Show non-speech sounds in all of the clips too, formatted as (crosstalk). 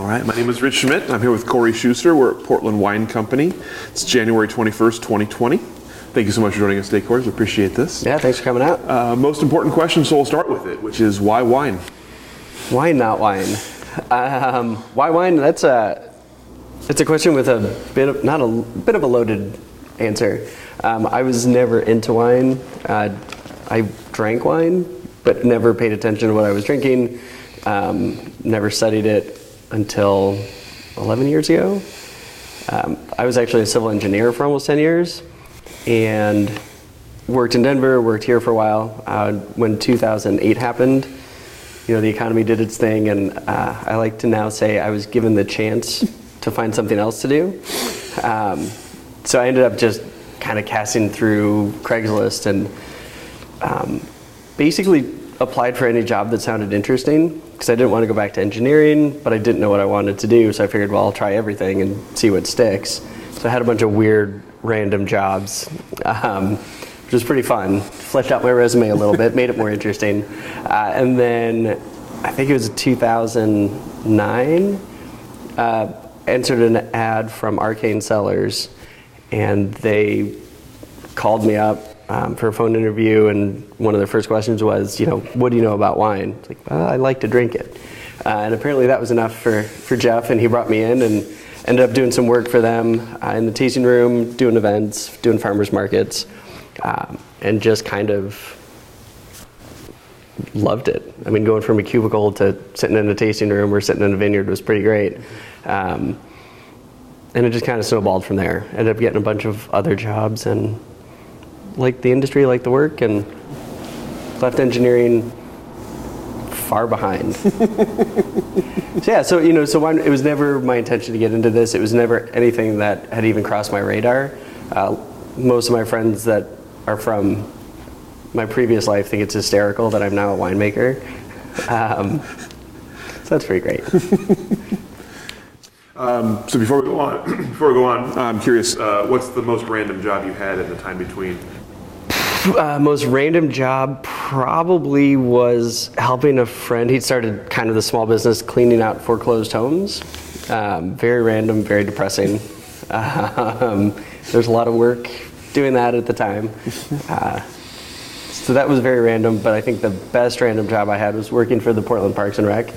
All right, my name is Rich Schmidt. I'm here with Corey Schuster. We're at Portland Wine Company. It's January 21st, 2020. Thank you so much for joining us today, Corey. We appreciate this. Yeah, thanks for coming out. Uh, most important question, so we'll start with it, which is why wine? Why not wine? Um, why wine? That's a it's a question with a bit of not a bit of a loaded answer. Um, I was never into wine. Uh, I drank wine, but never paid attention to what I was drinking. Um, never studied it until 11 years ago. Um, I was actually a civil engineer for almost 10 years, and worked in Denver. Worked here for a while. Uh, when 2008 happened, you know, the economy did its thing, and uh, I like to now say I was given the chance to find something else to do. Um, so I ended up just kind of casting through Craigslist and um, basically applied for any job that sounded interesting because I didn't want to go back to engineering, but I didn't know what I wanted to do. So I figured, well, I'll try everything and see what sticks. So I had a bunch of weird, random jobs, um, which was pretty fun. Fleshed out my resume a little bit, made it more interesting. Uh, and then I think it was 2009, uh, entered an ad from Arcane Cellars, and they called me up um, for a phone interview, and one of their first questions was, you know, what do you know about wine? It's like, well, I like to drink it. Uh, and apparently that was enough for, for Jeff, and he brought me in and ended up doing some work for them uh, in the tasting room, doing events, doing farmers markets, um, and just kind of loved it. I mean, going from a cubicle to sitting in a tasting room or sitting in a vineyard was pretty great. Um, and it just kind of snowballed from there. Ended up getting a bunch of other jobs and liked the industry, liked the work, and left engineering far behind. (laughs) so yeah, so you know, so one, it was never my intention to get into this. It was never anything that had even crossed my radar. Uh, most of my friends that are from my previous life think it's hysterical that I'm now a winemaker. Um, so that's pretty great. (laughs) Um, so before we go on, (clears throat) before we go on, I'm curious, uh, what's the most random job you had in the time between? Uh, most random job probably was helping a friend. He started kind of the small business cleaning out foreclosed homes. Um, very random, very depressing. (laughs) Um, there's a lot of work doing that at the time. (laughs) Uh, so that was very random, but I think the best random job I had was working for the Portland Parks and Rec.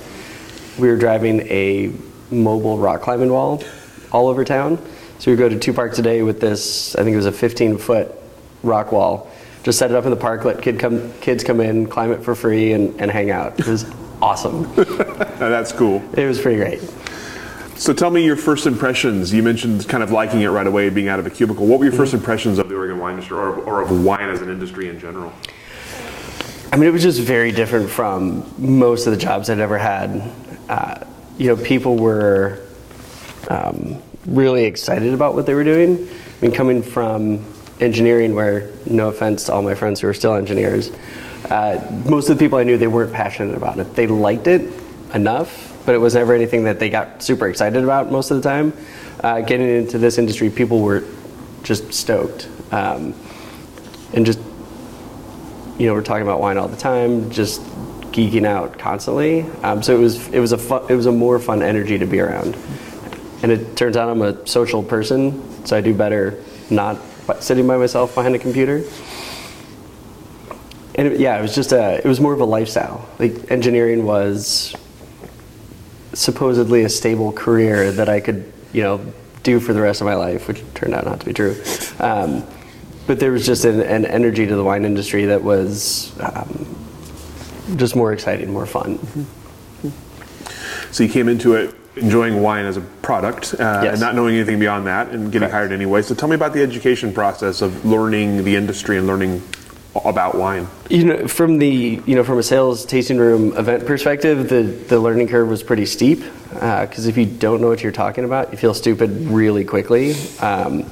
We were driving a mobile rock climbing wall all over town. So we would go to two parks a day with this, I think it was a 15 foot rock wall. Just set it up in the park, let kid come, kids come in, climb it for free, and, and hang out. It was awesome. (laughs) That's cool. It was pretty great. So tell me your first impressions. You mentioned kind of liking it right away, being out of a cubicle. What were your first impressions of the Oregon wine industry, or, or of wine as an industry in general? I mean, it was just very different from most of the jobs I'd ever had. Uh, you know, people were um, really excited about what they were doing. I mean, coming from engineering, where no offense to all my friends who are still engineers, uh, most of the people I knew they weren't passionate about it. They liked it enough, but it was never anything that they got super excited about most of the time. Uh, getting into this industry, people were just stoked, um, and just you know, we're talking about wine all the time, just geeking out constantly. Um, so it was it was a it was a more fun energy to be around. And it turns out I'm a social person, so I do better not sitting by myself behind a computer. And it, yeah, it was just a it was more of a lifestyle. Like engineering was supposedly a stable career that I could you know do for the rest of my life, which turned out not to be true. Um, but there was just an, an, energy to the wine industry that was um, just more exciting, more fun. So you came into it enjoying wine as a product uh, Yes. and not knowing anything beyond that and getting Correct. hired anyway. So tell me about the education process of learning the industry and learning about wine? You know, from the you know from a sales tasting room event perspective, the the learning curve was pretty steep because if you don't know what you're talking about, you feel stupid really quickly. Um,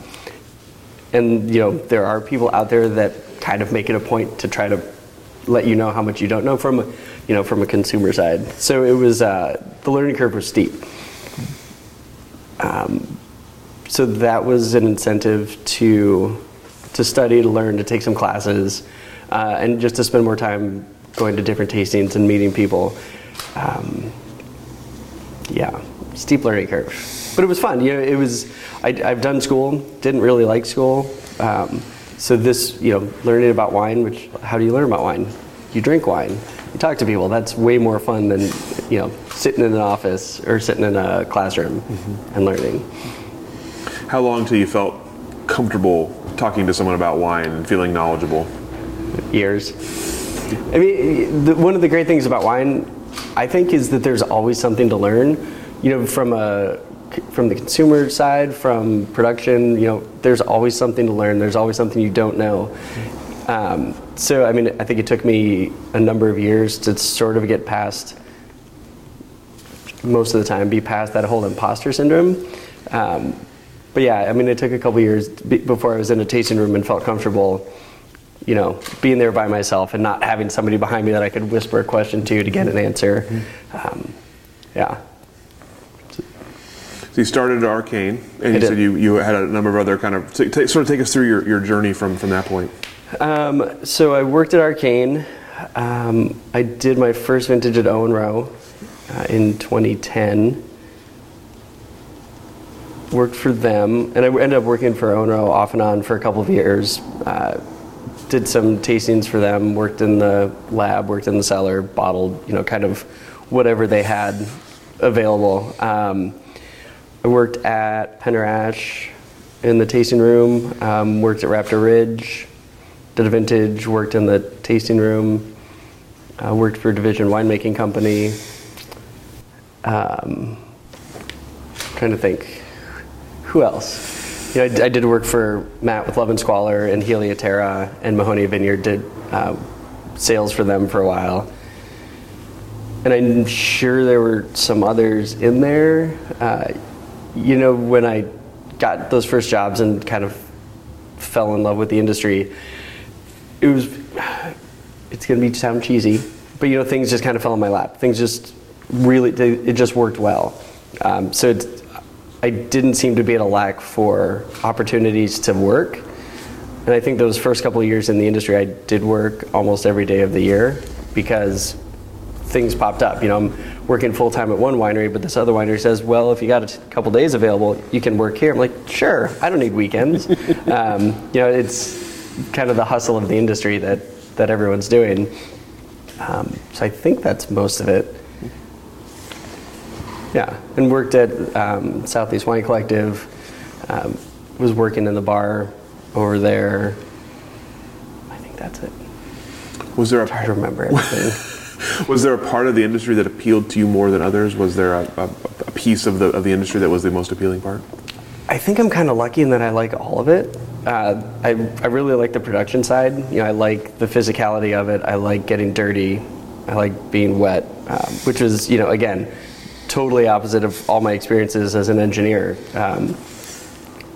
and you know there are people out there that kind of make it a point to try to let you know how much you don't know from you know from a consumer side. So it was uh, the learning curve was steep. Um, so that was an incentive to to study, to learn, to take some classes, uh, and just to spend more time going to different tastings and meeting people. Um, yeah, steep learning curve, but it was fun. You know, it was. I, have done school, didn't really like school. Um, so this, you know, learning about wine. Which, how do you learn about wine? You drink wine. You talk to people. That's way more fun than, you know, sitting in an office or sitting in a classroom mm-hmm. and learning. How long till you felt comfortable talking to someone about wine and feeling knowledgeable? Years. I mean, the, one of the great things about wine, I think, is that there's always something to learn. You know, from a from the consumer side, from production, you know, there's always something to learn. There's always something you don't know. Um, so, I mean, I think it took me a number of years to sort of get past, most of the time, be past that whole imposter syndrome. Um, but yeah, I mean, it took a couple years before I was in a tasting room and felt comfortable, you know, being there by myself and not having somebody behind me that I could whisper a question to to get an answer. Um, yeah. So you started at Arcane, and you said you, you had a number of other kind of t- t- sort of take us through your, your journey from, from that point. Um, so I worked at Arcane. Um, I did my first vintage at Owen Roe uh, in 2010 worked for them, and I ended up working for Owen Roe off and on for a couple of years. Uh, did some tastings for them, worked in the lab, worked in the cellar, bottled, you know, kind of whatever they had available. Um, I worked at Penner-Ash in the tasting room, um, worked at Raptor Ridge, did a vintage, worked in the tasting room, uh, worked for Division Winemaking Company. Um, trying to think who else? You know, I, I, did work for Matt with Love and Squalor and Helioterra and Mahoney Vineyard. Did uh, sales for them for a while, and I'm sure there were some others in there. Uh, you know, when I got those first jobs and kind of fell in love with the industry, it was. It's going to be sound cheesy, but you know, things just kind of fell in my lap. Things just really, it just worked well. Um, so I didn't seem to be at a lack for opportunities to work. And I think those first couple of years in the industry, I did work almost every day of the year because things popped up. You know, I'm working full time at one winery, but this other winery says, well, if you got a couple days available, you can work here. I'm like, sure, I don't need weekends. (laughs) um, you know, it's kind of the hustle of the industry that, that everyone's doing. Um, so I think that's most of it. Yeah, and worked at um, Southeast Wine Collective. Um, was working in the bar over there. I think that's it. Was there a hard to remember everything? (laughs) was there a part of the industry that appealed to you more than others? Was there a, a, a piece of the of the industry that was the most appealing part? I think I'm kind of lucky in that I like all of it. Uh, I, I really like the production side. You know, I like the physicality of it. I like getting dirty. I like being wet, um, which is, you know, again, totally opposite of all my experiences as an engineer. Um,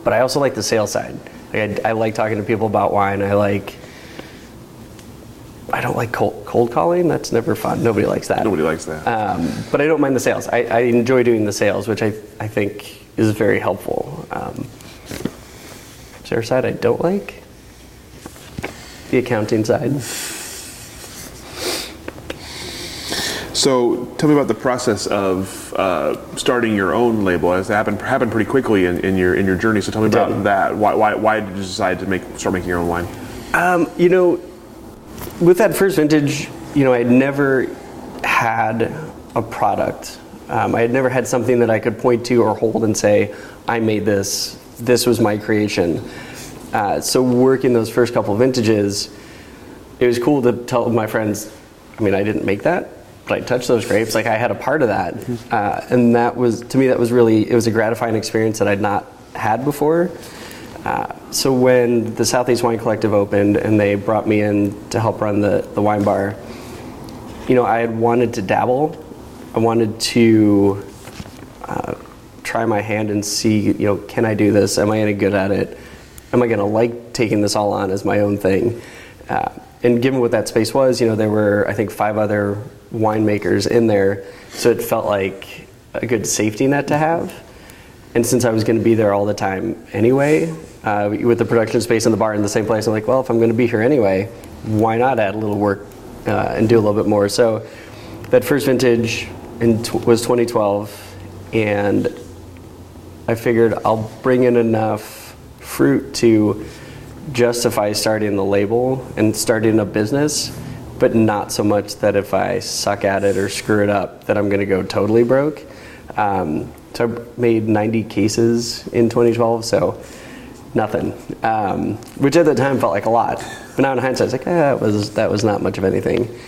but I also like the sales side. Like I, I, like talking to people about wine. I like. I don't like cold, cold calling. That's never fun. Nobody likes that. Nobody likes that. Um, but I don't mind the sales. I, I, enjoy doing the sales, which I, I think is very helpful. Um, is there a side I don't like? The accounting side. So tell me about the process of uh, starting your own label. It happened happened pretty quickly in, in, your in your journey. So tell me about that. Why, why, why did you decide to make start making your own wine? Um, you know, with that first vintage, you know, I had never had a product. Um, I had never had something that I could point to or hold and say, "I made this. This was my creation." Uh, so working those first couple vintages, it was cool to tell my friends. I mean, I didn't make that but I touched those grapes. Like I had a part of that, uh, and that was to me that was really it was a gratifying experience that I'd not had before. Uh, so when the Southeast Wine Collective opened and they brought me in to help run the, the wine bar, you know, I had wanted to dabble. I wanted to uh, try my hand and see, you know, can I do this? Am I any good at it? Am I going to like taking this all on as my own thing? Uh, and given what that space was, you know, there were I think five other winemakers in there, so it felt like a good safety net to have. And since I was going to be there all the time anyway, uh, with the production space and the bar in the same place, I'm like, well, if I'm going to be here anyway, why not add a little work uh, and do a little bit more? So that first vintage in t- was 2012, and I figured I'll bring in enough fruit to justify starting the label and starting a business, but not so much that if I suck at it or screw it up, that I'm going to go totally broke. Um, so I made 90 cases in 2012, so nothing, um, which at the time felt like a lot. But now in hindsight, it's like, eh, that was that was not much of anything.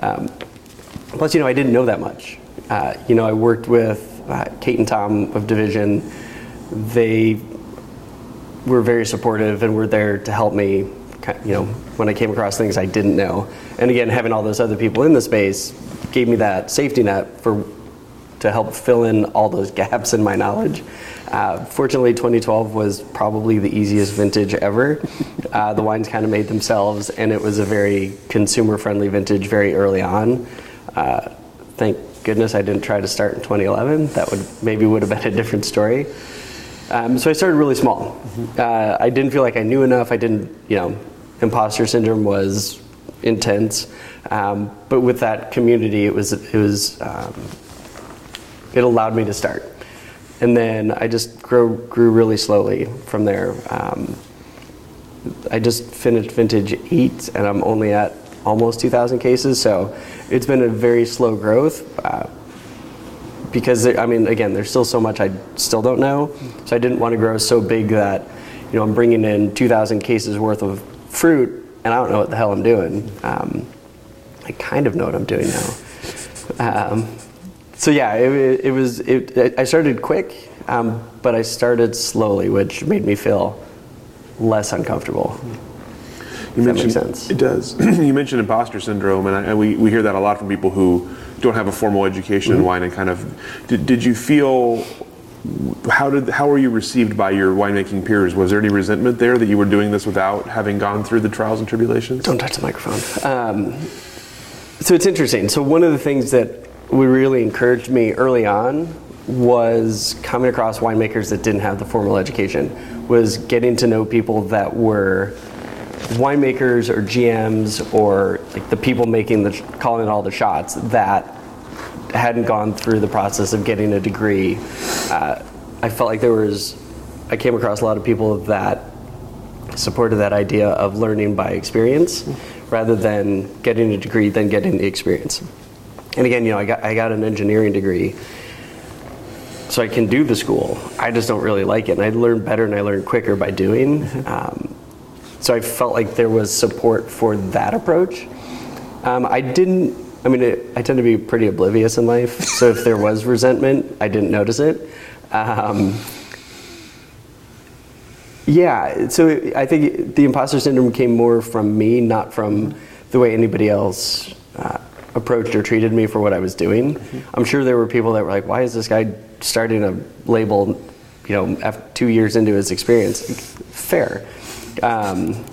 Um, plus, you know, I didn't know that much. Uh, you know, I worked with uh, Kate and Tom of Division. They were very supportive and were there to help me, you know, when I came across things I didn't know. And again, having all those other people in the space gave me that safety net for to help fill in all those (laughs) gaps in my knowledge. Uh, fortunately, 2012 was probably the easiest vintage ever. Uh, the wines kind of made themselves, and it was a very consumer-friendly vintage very early on. Uh, thank goodness I didn't try to start in 2011. That would maybe would have been a different story. Um, so I started really small. Uh, I didn't feel like I knew enough. I didn't, you know, imposter syndrome was intense. Um, but with that community, it was it was um, it allowed me to start. And then I just grew grew really slowly from there. Um, I just finished vintage eight, and I'm only at almost 2,000 cases. So it's been a very slow growth. Uh, because I mean, again, there's still so much I still don't know. So I didn't want to grow so big that, you know, I'm bringing in 2,000 cases worth of fruit, and I don't know what the hell I'm doing. Um, I kind of know what I'm doing now. Um, so yeah, it, it was. It, I started quick, um, but I started slowly, which made me feel less uncomfortable. You that makes sense? It does. (clears throat) you mentioned imposter syndrome, and, I, and we, we hear that a lot from people who don't have a formal education Mm-hmm. in wine. And kind of, did, did you feel how did how were you received by your winemaking peers? Was there any resentment there that you were doing this without having gone through the trials and tribulations? Don't touch the microphone. Um, so it's interesting. So one of the things that would really encouraged me early on was coming across winemakers that didn't have the formal education. Was getting to know people that were winemakers or GMs or like the people making the calling all the shots that hadn't gone through the process of getting a degree. Uh, I felt like there was. I came across a lot of people that supported that idea of learning by experience rather than getting a degree then getting the experience. And again, you know, I got I got an engineering degree. So I can do the school. I just don't really like it. And I learn better and I learn quicker by doing. Um, so I felt like there was support for that approach. Um, I didn't, I mean, it, I tend to be pretty oblivious in life. So if there was resentment, I didn't notice it. Um, yeah, so I think the imposter syndrome came more from me, not from the way anybody else uh, approached or treated me for what I was doing. I'm sure there were people that were like, "Why is this guy starting a label?" You know, after two years into his experience, fair. Um,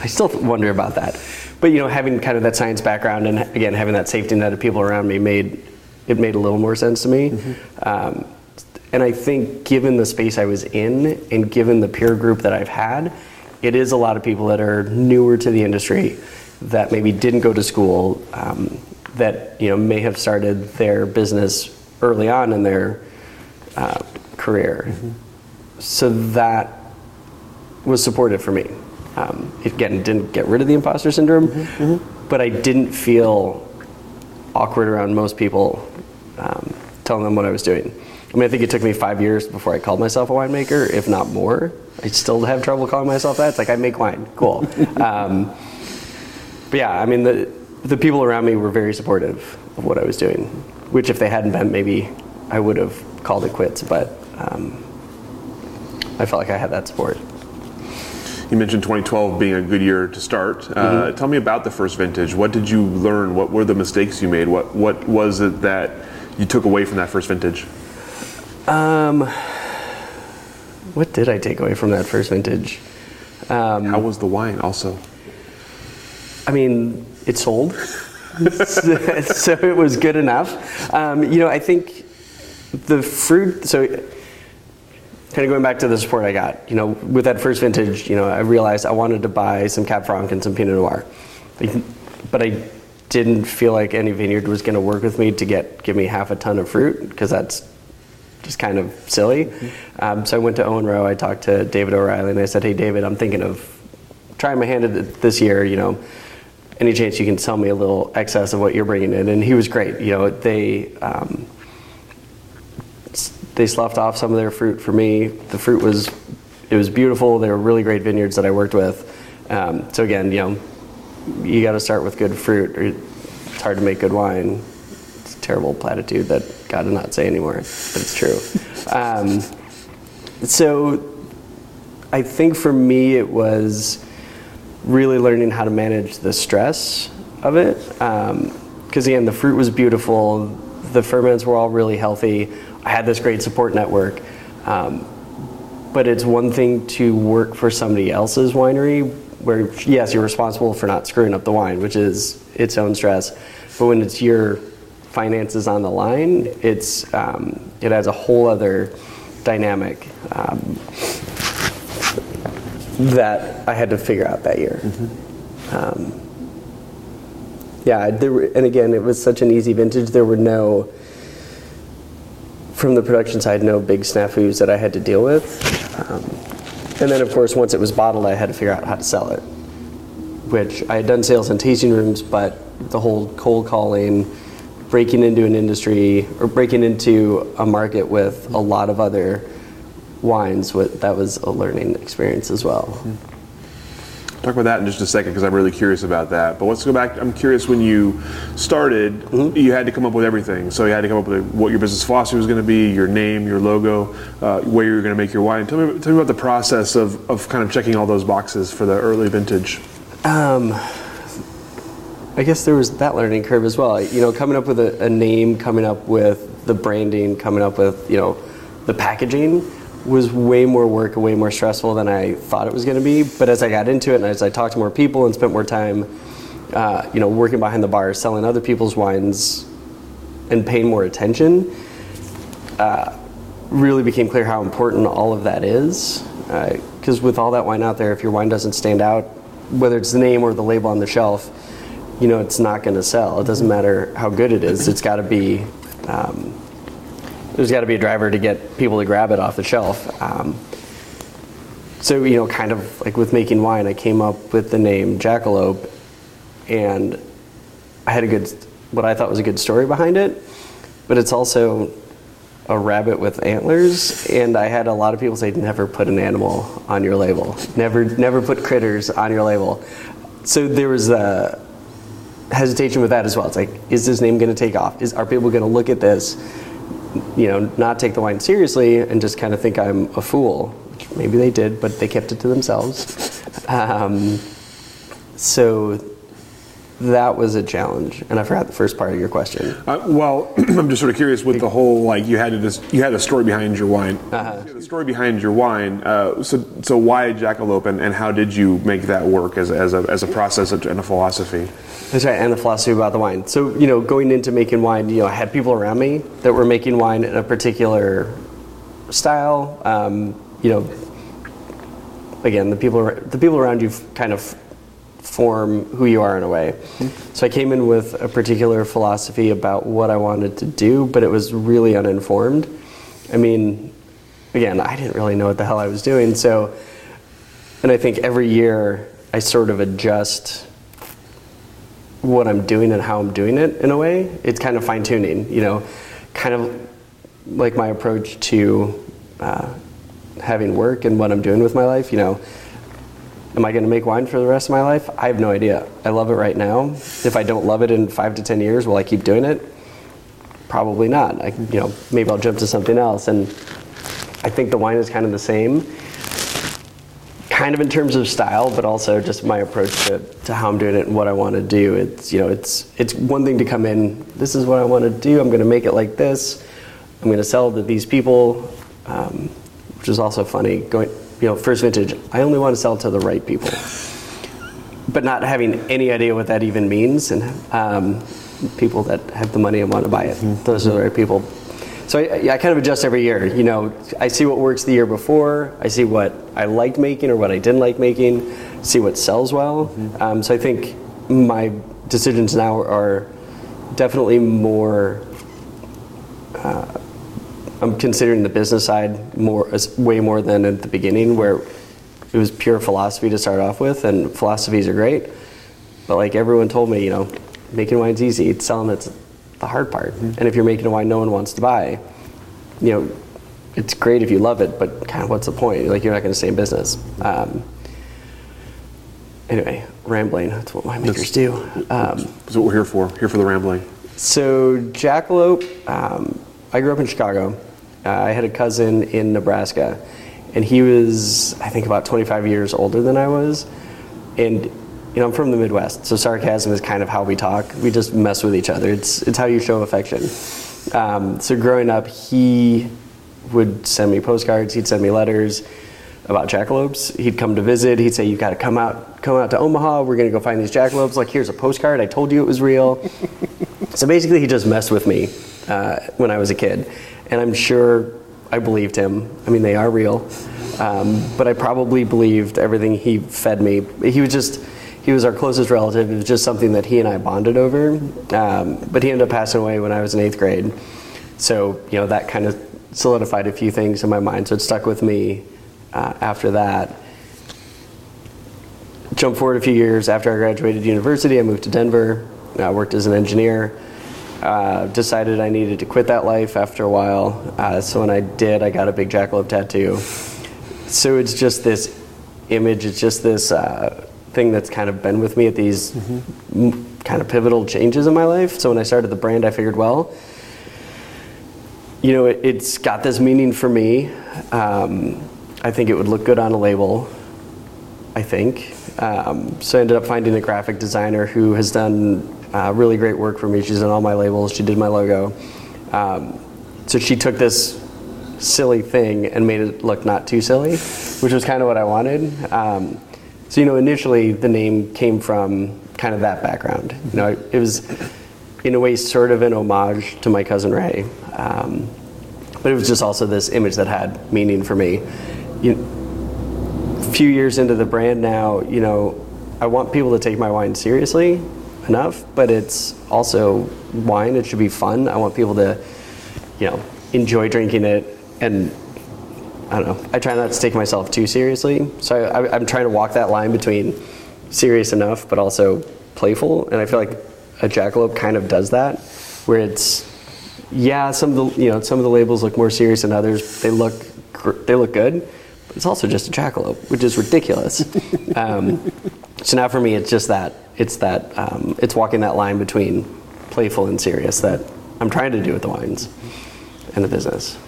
I still wonder about that, but you know, having kind of that science background and again having that safety net of people around me made it made a little more sense to me. Um, and I think, given the space I was in and given the peer group that I've had, it is a lot of people that are newer to the industry that maybe didn't go to school, um, that you know may have started their business early on in their uh, career. So that was supportive for me. Um, it, again, didn't get rid of the imposter syndrome, but I didn't feel awkward around most people um, telling them what I was doing. I mean, I think it took me five years before I called myself a winemaker, if not more. I still have trouble calling myself that. It's like I make wine, cool. (laughs) um, but yeah, I mean, the the people around me were very supportive of what I was doing. Which, if they hadn't been, maybe I would have called it quits. But um, I felt like I had that support. You mentioned 2012 being a good year to start. Uh, tell me about the first vintage. What did you learn? What were the mistakes you made? What what was it that you took away from that first vintage? Um, what did I take away from that first vintage? Um, How was the wine? Also, I mean, it sold, so, (laughs) so it was good enough. Um, you know, I think the fruit. So, kind of going back to the support I got. You know, with that first vintage, you know, I realized I wanted to buy some Cab Franc and some Pinot Noir, but I didn't feel like any vineyard was going to work with me to get give me half a ton of fruit because that's just kind of silly. Um, so I went to Owen Roe. I talked to David O'Reilly, and I said, "Hey, David, I'm thinking of trying my hand at it this year. You know, any chance you can sell me a little excess of what you're bringing in?" And he was great. You know, they um, they sloughed off some of their fruit for me. The fruit was it was beautiful. They were really great vineyards that I worked with. Um, so again, you know, you got to start with good fruit. Or it's hard to make good wine. It's a terrible platitude that God did not say anymore, but it's true. Um, so I think for me it was really learning how to manage the stress of it. Because again, the fruit was beautiful, the ferments were all really healthy. I had this great support network. Um, but it's one thing to work for somebody else's winery where yes you're responsible for not screwing up the wine which is its own stress but when it's your finances on the line it's um, it has a whole other dynamic um, that i had to figure out that year um, yeah there and again it was such an easy vintage there were no from the production side, no big snafus that I had to deal with. Um, and then, of course, once it was bottled, I had to figure out how to sell it, which I had done sales in tasting rooms, but the whole cold calling, breaking into an industry or breaking into a market with a lot of other wines, that was a learning experience as well. Talk about that in just a second because I'm really curious about that. But let's go back. I'm curious when you started, you had to come up with everything. So you had to come up with what your business philosophy was going to be, your name, your logo, uh, where you were going to make your wine. Tell me, tell me about the process of, of kind of checking all those boxes for the early vintage. Um, I guess there was that learning curve as well. You know, coming up with a, a name, coming up with the branding, coming up with you know the packaging was way more work way more stressful than I thought it was going to be. But as I got into it and as I talked to more people and spent more time, uh, you know, working behind the bar, selling other people's wines, and paying more attention, uh, really became clear how important all of that is. Because with all that wine out there, if your wine doesn't stand out, whether it's the name or the label on the shelf, you know it's not going to sell. It doesn't matter how good it is. It's got to be. Um, there's got to be a driver to get people to grab it off the shelf. Um, so you know, kind of like with making wine, I came up with the name Jackalope, and I had a good, what I thought was a good story behind it, but it's also a rabbit with antlers, and I had a lot of people say, "Never put an animal on your label. Never, never put critters on your label." So there was a hesitation with that as well. It's like, is this name going to take off? Is are people going to look at this, you know, not take the wine seriously and just kind of think I'm a fool? Maybe they did, but they kept it to themselves. Um, so that was a challenge, and I forgot the first part of your question. Uh, well, (clears throat) I'm just sort of curious with the whole like you had to just, you had a story behind your wine. Uh-huh. The story behind your wine. Uh, so so why Jackalope and, and how did you make that work as, as a as a process and a philosophy? That's right, and the philosophy about the wine. So, you know, going into making wine, you know, I had people around me that were making wine in a particular style. Um, you know, again, the people the people around you kind of form who you are in a way. So I came in with a particular philosophy about what I wanted to do, but it was really uninformed. I mean, again, I didn't really know what the hell I was doing. So, and I think every year I sort of adjust what I'm doing and how I'm doing it in a way. It's kind of fine tuning, you know, kind of like my approach to uh, having work and what I'm doing with my life. You know, am I going to make wine for the rest of my life? I have no idea. I love it right now. If I don't love it in five to ten years, will I keep doing it? Probably not. I, you know, maybe I'll jump to something else. And I think the wine is kind of the same kind of in terms of style, but also just my approach to, to how I'm doing it and what I want to do. It's you know, it's it's one thing to come in. This is what I want to do. I'm going to make it like this. I'm going to sell to these people, um, which is also funny. Going, you know, first vintage. I only want to sell to the right people, but not having any idea what that even means. And um, people that have the money and want to buy it, those are the right people. So I, I kind of adjust every year. You know, I see what works the year before. I see what I liked making or what I didn't like making. See what sells well. Um, so I think my decisions now are definitely more. Uh, I'm considering the business side more, as- way more than at the beginning, where it was pure philosophy to start off with, and philosophies are great. But like everyone told me, you know, making wine's easy. Selling it's the hard part. And if you're making a wine no one wants to buy, you know, it's great if you love it, but kind of what's the point? Like you're not going to stay in business. Um, anyway, rambling. That's what winemakers do. Um, That's what we're here for. Here for the rambling. so Jackalope, um, I grew up in Chicago. Uh, I had a cousin in Nebraska, and he was, I think, about 25 years older than I was. And you know, I'm from the Midwest, so sarcasm is kind of how we talk. We just mess with each other. It's it's how you show affection. Um, so growing up, he would send me postcards. He'd send me letters about jackalopes. He'd come to visit. He'd say, "You've got to come out, come out to Omaha. We're gonna go find these jackalopes. Like, here's a postcard. I told you it was real." (laughs) so basically, he just messed with me uh, when I was a kid, and I'm sure I believed him. I mean, they are real, um, but I probably believed everything he fed me. He was just. He was our closest relative. It was just something that he and I bonded over. Um, but he ended up passing away when I was in eighth grade. So, you know, that kind of solidified a few things in my mind. So it stuck with me uh, after that. Jump forward a few years after I graduated university, I moved to Denver. I worked as an engineer. Uh, decided I needed to quit that life after a while. Uh, so when I did, I got a big jackalope tattoo. So it's just this image. It's just this uh, thing that's kind of been with me at these m- kind of pivotal changes in my life. So when I started the brand, I figured, well, you know, it, it's got this meaning for me. Um, I think it would look good on a label. I think. Um, so I ended up finding a graphic designer who has done uh, really great work for me. She's done all my labels. She did my logo. Um, so she took this silly thing and made it look not too silly, which was kind of what I wanted. Um, so you know, initially the name came from kind of that background. You know, it was in a way sort of an homage to my cousin Ray, um, but it was just also this image that had meaning for me. You, a few years into the brand now, you know, I want people to take my wine seriously enough, but it's also wine. It should be fun. I want people to, you know, enjoy drinking it and I don't know. I try not to take myself too seriously, so I, I'm trying to walk that line between serious enough but also playful. And I feel like a jackalope kind of does that, where it's yeah, some of the you know some of the labels look more serious than others. They look they look good, but it's also just a jackalope, which is ridiculous. (laughs) um, so now for me, it's just that it's that um, it's walking that line between playful and serious that I'm trying to do with the wines and the business.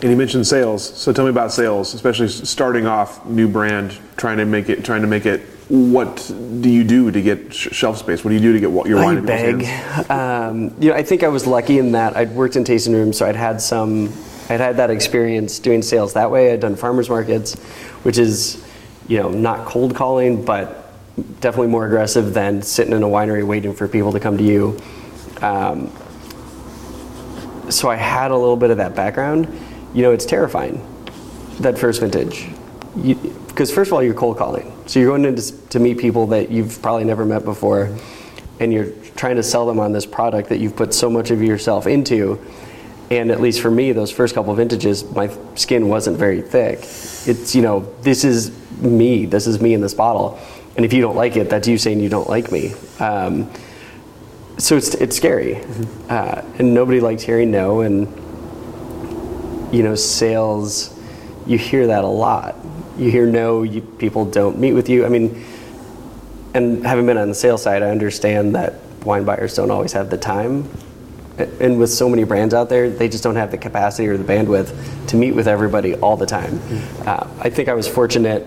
And you mentioned sales. So tell me about sales, especially starting off new brand, trying to make it, trying to make it. What do you do to get sh- shelf space? What do you do to get your wine I beg. (laughs) Um, you know, I think I was lucky in that I'd worked in tasting rooms, so I'd had some, I'd had that experience doing sales that way. I'd done farmers markets, which is, you know, not cold calling, but definitely more aggressive than sitting in a winery waiting for people to come to you. Um, so I had a little bit of that background. You know, it's terrifying that first vintage. Because first of all, you're cold calling, so you're going in to, to meet people that you've probably never met before, and you're trying to sell them on this product that you've put so much of yourself into. And at least for me, those first couple vintages, my skin wasn't very thick. It's you know, this is me. This is me in this bottle. And if you don't like it, that's you saying you don't like me. Um, so it's it's scary, uh, and nobody likes hearing no. And you know, sales, you hear that a lot. You hear no, you, people don't meet with you. I mean, and having been on the sales side, I understand that wine buyers don't always have the time and with so many brands out there, they just don't have the capacity or the bandwidth to meet with everybody all the time. Uh, I think I was fortunate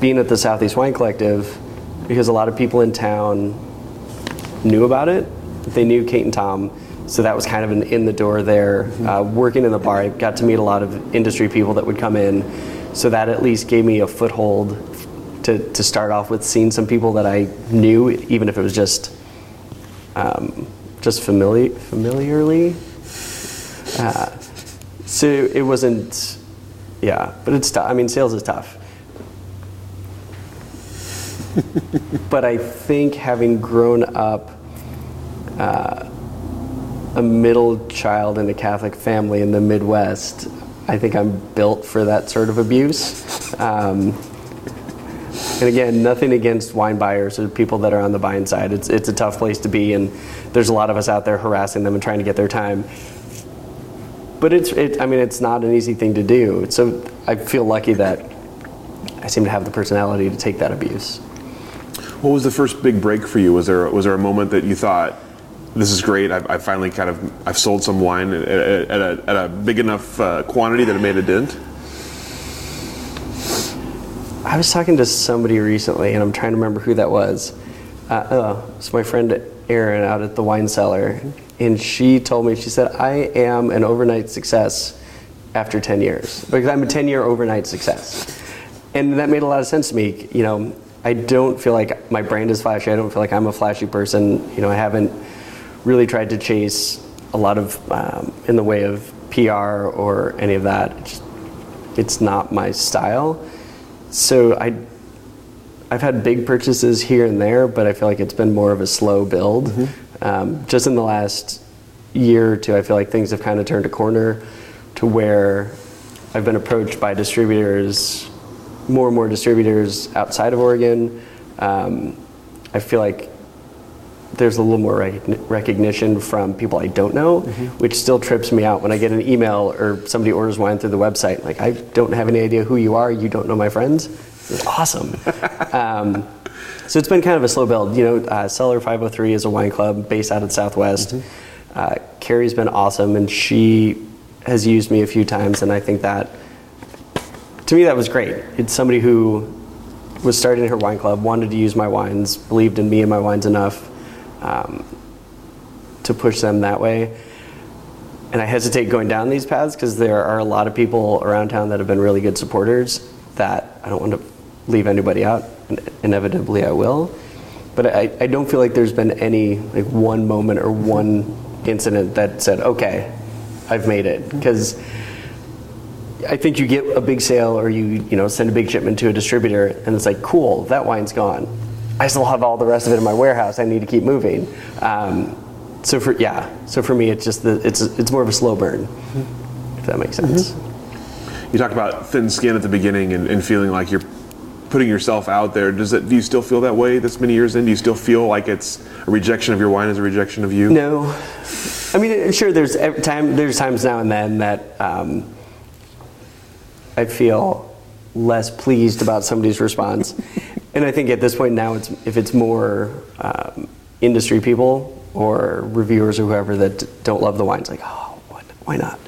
being at the Southeast Wine Collective because a lot of people in town knew about it. They knew Kate and Tom, so that was kind of an in the door there. Uh, working in the bar, I got to meet a lot of industry people that would come in, so that at least gave me a foothold to, to start off with seeing some people that I knew, even if it was just um, just familiar, familiarly. Uh, so it wasn't, yeah, but it's tough. I mean, sales is tough. (laughs) but I think having grown up uh, a middle child in a Catholic family in the Midwest, I think I'm built for that sort of abuse. Um, and again, nothing against wine buyers or people that are on the buying side. It's, it's a tough place to be, and there's a lot of us out there harassing them and trying to get their time. But it's, it, I mean, it's not an easy thing to do. So I feel lucky that I seem to have the personality to take that abuse. What was the first big break for you? Was there was there a moment that you thought, "This is great. I've, I've finally kind of I've sold some wine at, at, at, a, at a, big enough uh, quantity that it made a dent"? I was talking to somebody recently, and I'm trying to remember who that was. Uh, uh, it's my friend Erin out at the wine cellar, and she told me she said I am an overnight success after 10 years because I'm a 10 year overnight success, and that made a lot of sense to me. You know, I don't feel like my brand is flashy. I don't feel like I'm a flashy person. You know, I haven't really tried to chase a lot of um, in the way of PR or any of that. It's, it's not my style. So I, I've had big purchases here and there, but I feel like it's been more of a slow build. Mm-hmm. Um, just in the last year or two, I feel like things have kind of turned a corner to where I've been approached by distributors more and more distributors outside of Oregon. Um, I feel like there's a little more recognition from people I don't know, mm-hmm. which still trips me out when I get an email or somebody orders wine through the website. Like, I don't have any idea who you are. You don't know my friends. It's awesome. um, so it's been kind of a slow build. You know, uh, Cellar 503 is a wine club based out of the Southwest. Mm-hmm. Uh, Carrie's been awesome, and she has used me a few times, and I think that to me, that was great. It's somebody who was starting her wine club, wanted to use my wines, believed in me and my wines enough um, to push them that way. And I hesitate going down these paths because there are a lot of people around town that have been really good supporters that I don't want to leave anybody out. Inevitably, I will. But I, I don't feel like there's been any like one moment or one incident that said, okay, I've made it. Because I think you get a big sale or you you know send a big shipment to a distributor and it's like cool that wine's gone. I still have all the rest of it in my warehouse. I need to keep moving. Um, so for yeah, so for me it's just the it's it's more of a slow burn, if that makes sense. Mm-hmm. You talked about thin skin at the beginning and, and feeling like you're putting yourself out there. Does it? Do you still feel that way this many years in? Do you still feel like it's a rejection of your wine is a rejection of you? No, I mean sure. There's time. There's times now and then that. Um, I feel less pleased about somebody's response. (laughs) and I think at this point now, it's if it's more um, industry people or reviewers or whoever that don't love the wine, it's like, oh, what, why not?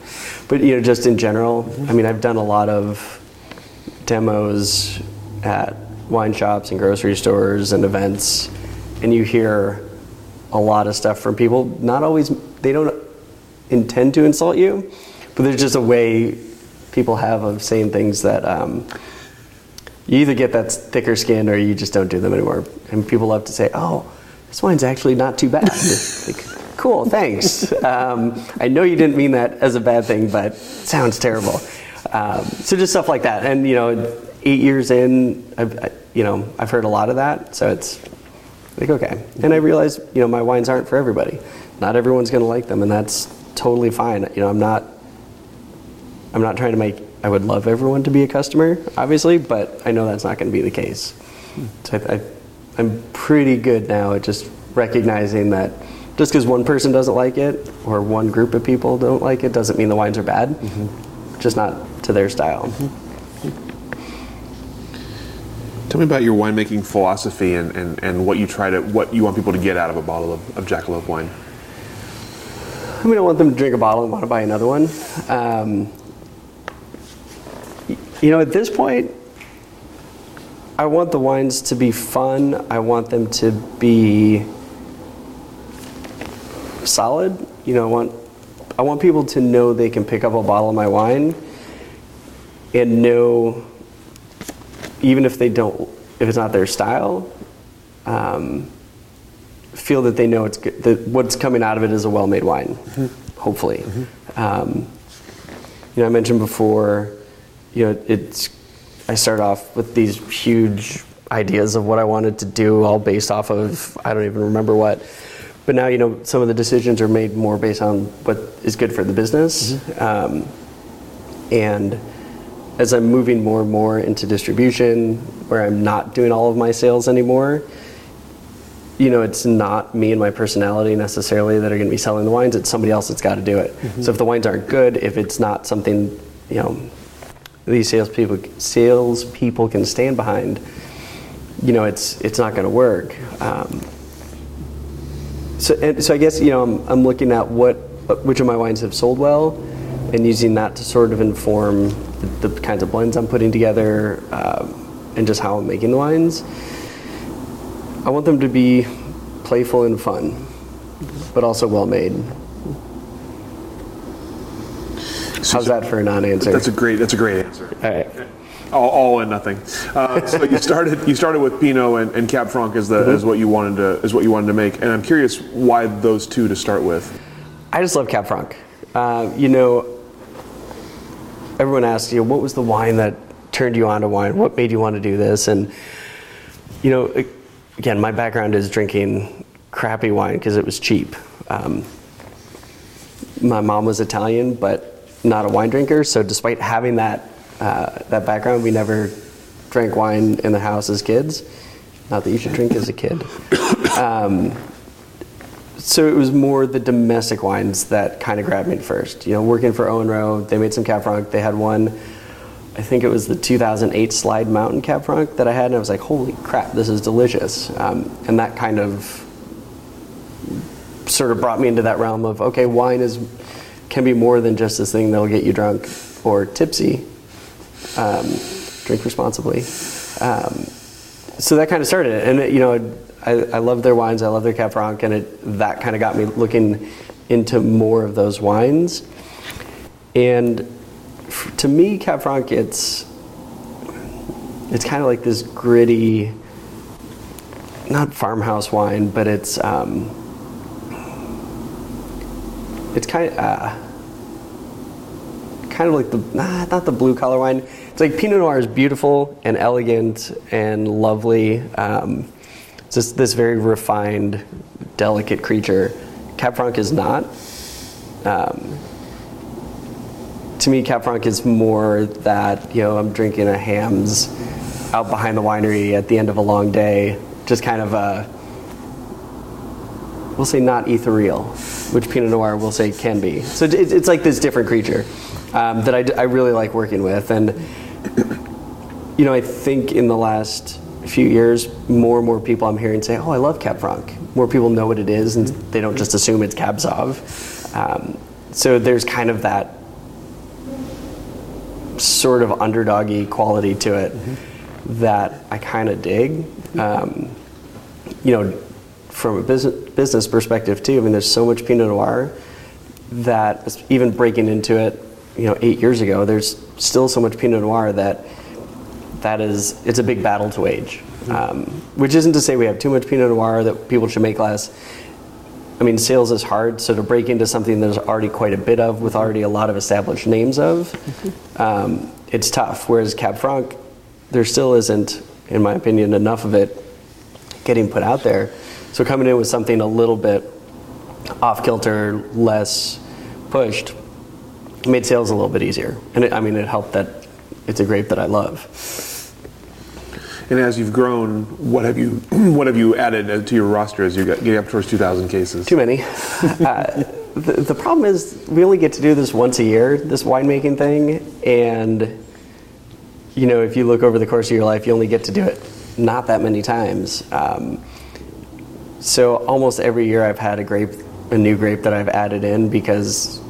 But you know, just in general, I mean, I've done a lot of demos at wine shops and grocery stores and events, and you hear a lot of stuff from people. Not always, they don't intend to insult you, but there's just a way people have of saying things that um, you either get that thicker skin or you just don't do them anymore. And people love to say, "Oh, this wine's actually not too bad." (laughs) like, cool, thanks. (laughs) Um, I know you didn't mean that as a bad thing, but sounds terrible. Um, so just stuff like that. And you know, eight years in, I've, I, you know, I've heard a lot of that. So it's like okay. And I realize, you know, my wines aren't for everybody. Not everyone's going to like them, and that's totally fine. You know, I'm not I'm not trying to make, I would love everyone to be a customer, obviously, but I know that's not going to be the case. So I, I, I'm pretty good now at just recognizing that just because one person doesn't like it or one group of people don't like it doesn't mean the wines are bad, mm-hmm. just not to their style. Mm-hmm. Tell me about your winemaking philosophy and, and, and what you try to what you want people to get out of a bottle of, of Jackalope wine. I mean, I want them to drink a bottle and want to buy another one. Um, you know, at this point, I want the wines to be fun. I want them to be solid. You know, I want I want people to know they can pick up a bottle of my wine and know, even if they don't, if it's not their style, um, feel that they know it's good, that what's coming out of it is a well-made wine, hopefully. Um, you know, I mentioned before, you know, it's I start off with these huge ideas of what I wanted to do, all based off of I don't even remember what. But now, you know, some of the decisions are made more based on what is good for the business. Um, and as I'm moving more and more into distribution, where I'm not doing all of my sales anymore, you know, it's not me and my personality necessarily that are going to be selling the wines. It's somebody else that's got to do it. So if the wines aren't good, if it's not something, you know, these salespeople salespeople can stand behind, you know, it's it's not going to work. Um, so, and, so I guess you know I'm, I'm looking at what which of my wines have sold well, and using that to sort of inform the, the kinds of blends I'm putting together, um, and just how I'm making the wines. I want them to be playful and fun, but also well made. How's that for a non-answer? That's a great. That's a great answer. All right. All, all and nothing. Uh, so you started. You started with Pinot and, and Cab Franc as the Mm-hmm. as what you wanted to as what you wanted to make, and I'm curious why those two to start with. I just love Cab Franc. Uh, you know, everyone asks you, what was the wine that turned you on to wine? What made you want to do this? And, you know, again, my background is drinking crappy wine because it was cheap. Um, my mom was Italian, but not a wine drinker. So despite having that, uh, that background, we never drank wine in the house as kids. Not that you should drink as a kid. Um, so it was more the domestic wines that kind of grabbed me first. You know, working for Owen Roe, they made some Cab Franc. They had one, I think it was the 2008 Slide Mountain Cab Franc that I had, and I was like, holy crap, this is delicious. Um, and that kind of sort of brought me into that realm of okay, wine is can be more than just this thing that'll get you drunk or tipsy. Um, drink responsibly. Um, so that kind of started it, and it, you know, I, I love their wines. I love their Cab Franc, and it that kind of got me looking into more of those wines. And f- to me, Cab Franc, it's it's kind of like this gritty, not farmhouse wine, but it's um, it's kind of uh, kind of like the nah, not the blue collar wine. It's like Pinot Noir is beautiful and elegant and lovely. Um, just this very refined, delicate creature. Cab Franc is not. Um, to me, Cab Franc is more that you know I'm drinking a Hamm's out behind the winery at the end of a long day, just kind of a we'll say not ethereal, which Pinot Noir will say can be. So it- it's like this different creature um, that I really like working with. And, you know, I think in the last few years, more and more people I'm hearing say, oh, I love Cab Franc. More people know what it is and they don't just assume it's Cab Sauv. Um, so there's kind of that sort of underdoggy quality to it that I kind of dig. Um, you know, from a business business perspective too. I mean, there's so much Pinot Noir that even breaking into it, you know, eight years ago, there's still so much Pinot Noir that that is it's a big battle to wage. Um, which isn't to say we have too much Pinot Noir that people should make less. I mean, sales is hard, so to break into something there's already quite a bit of, with already a lot of established names of, um, it's tough. Whereas Cab Franc, there still isn't, in my opinion, enough of it getting put out there. So coming in with something a little bit off kilter, less pushed, made sales a little bit easier. And it, I mean, it helped that it's a grape that I love. And as you've grown, what have you (clears throat) what have you added to your roster as you get getting up towards 2,000 cases? Too many. (laughs) uh, the, the problem is we only get to do this once a year, this winemaking thing, and you know, if you look over the course of your life, you only get to do it not that many times. Um, so almost every year I've had a grape a new grape that I've added in because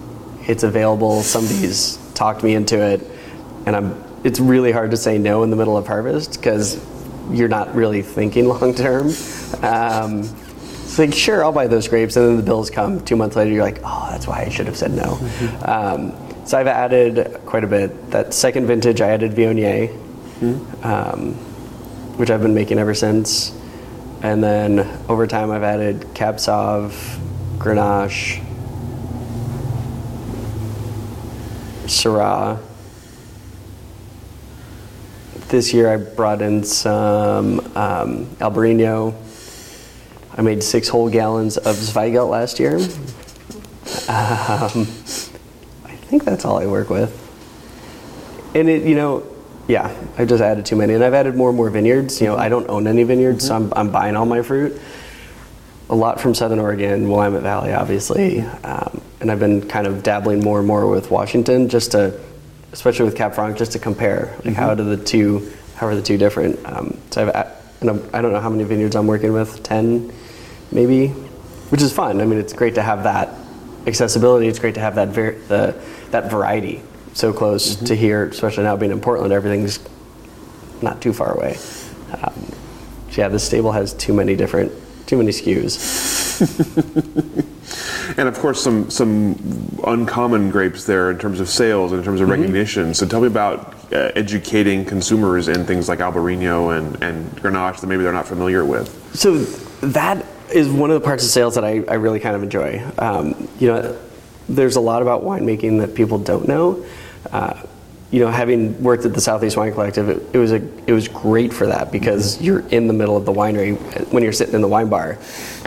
it's available. Somebody's talked me into it, and I'm. It's really hard to say no in the middle of harvest because you're not really thinking (laughs) long term. Um, it's like sure, I'll buy those grapes, and then the bills come two months later. You're like, oh, that's why I should have said no. Um, so I've added quite a bit. That second vintage, I added Viognier, um, which I've been making ever since. And then over time, I've added Cab Sauv, Grenache, Syrah. This year, I brought in some um, Albarino. I made six whole gallons of Zweigelt last year. Um, I think that's all I work with. And it, you know, yeah, I've just added too many, and I've added more and more vineyards. You know, I don't own any vineyards, so I'm, I'm buying all my fruit. A lot from Southern Oregon, Willamette Valley, obviously, um, and I've been kind of dabbling more and more with Washington, just to, especially with Cab Franc, just to compare. Like, how do the two, how are the two different? Um, so I've, and I'm, I don't know how many vineyards I'm working with, ten, maybe, which is fun. I mean, it's great to have that accessibility. It's great to have that ver- the that variety so close to here, especially now being in Portland. Everything's not too far away. Um, so yeah, this stable has too many different, too many SKUs. (laughs) And of course, some some uncommon grapes there in terms of sales in terms of recognition. So tell me about uh, educating consumers in things like Albarino and, and Grenache that maybe they're not familiar with. So that is one of the parts of sales that I, I really kind of enjoy. Um, you know, there's a lot about winemaking that people don't know. Uh, you know, having worked at the Southeast Wine Collective, it, it was a it was great for that because you're in the middle of the winery when you're sitting in the wine bar.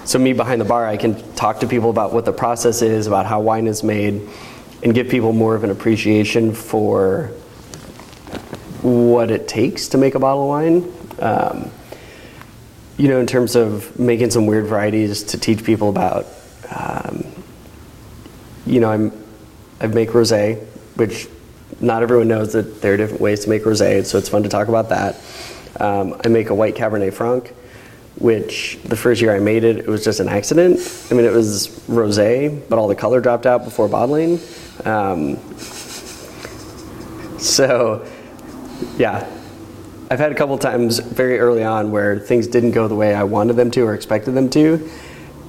So me behind the bar, I can talk to people about what the process is, about how wine is made, and give people more of an appreciation for what it takes to make a bottle of wine. Um, you know, in terms of making some weird varieties to teach people about. Um, you know, I'm I make rosé, which not everyone knows that there are different ways to make rosé, so it's fun to talk about that. Um, I make a white Cabernet Franc, which the first year I made it, it was just an accident. I mean, it was rosé, but all the color dropped out before bottling. Um, (laughs) so, yeah, I've had a couple times very early on where things didn't go the way I wanted them to or expected them to,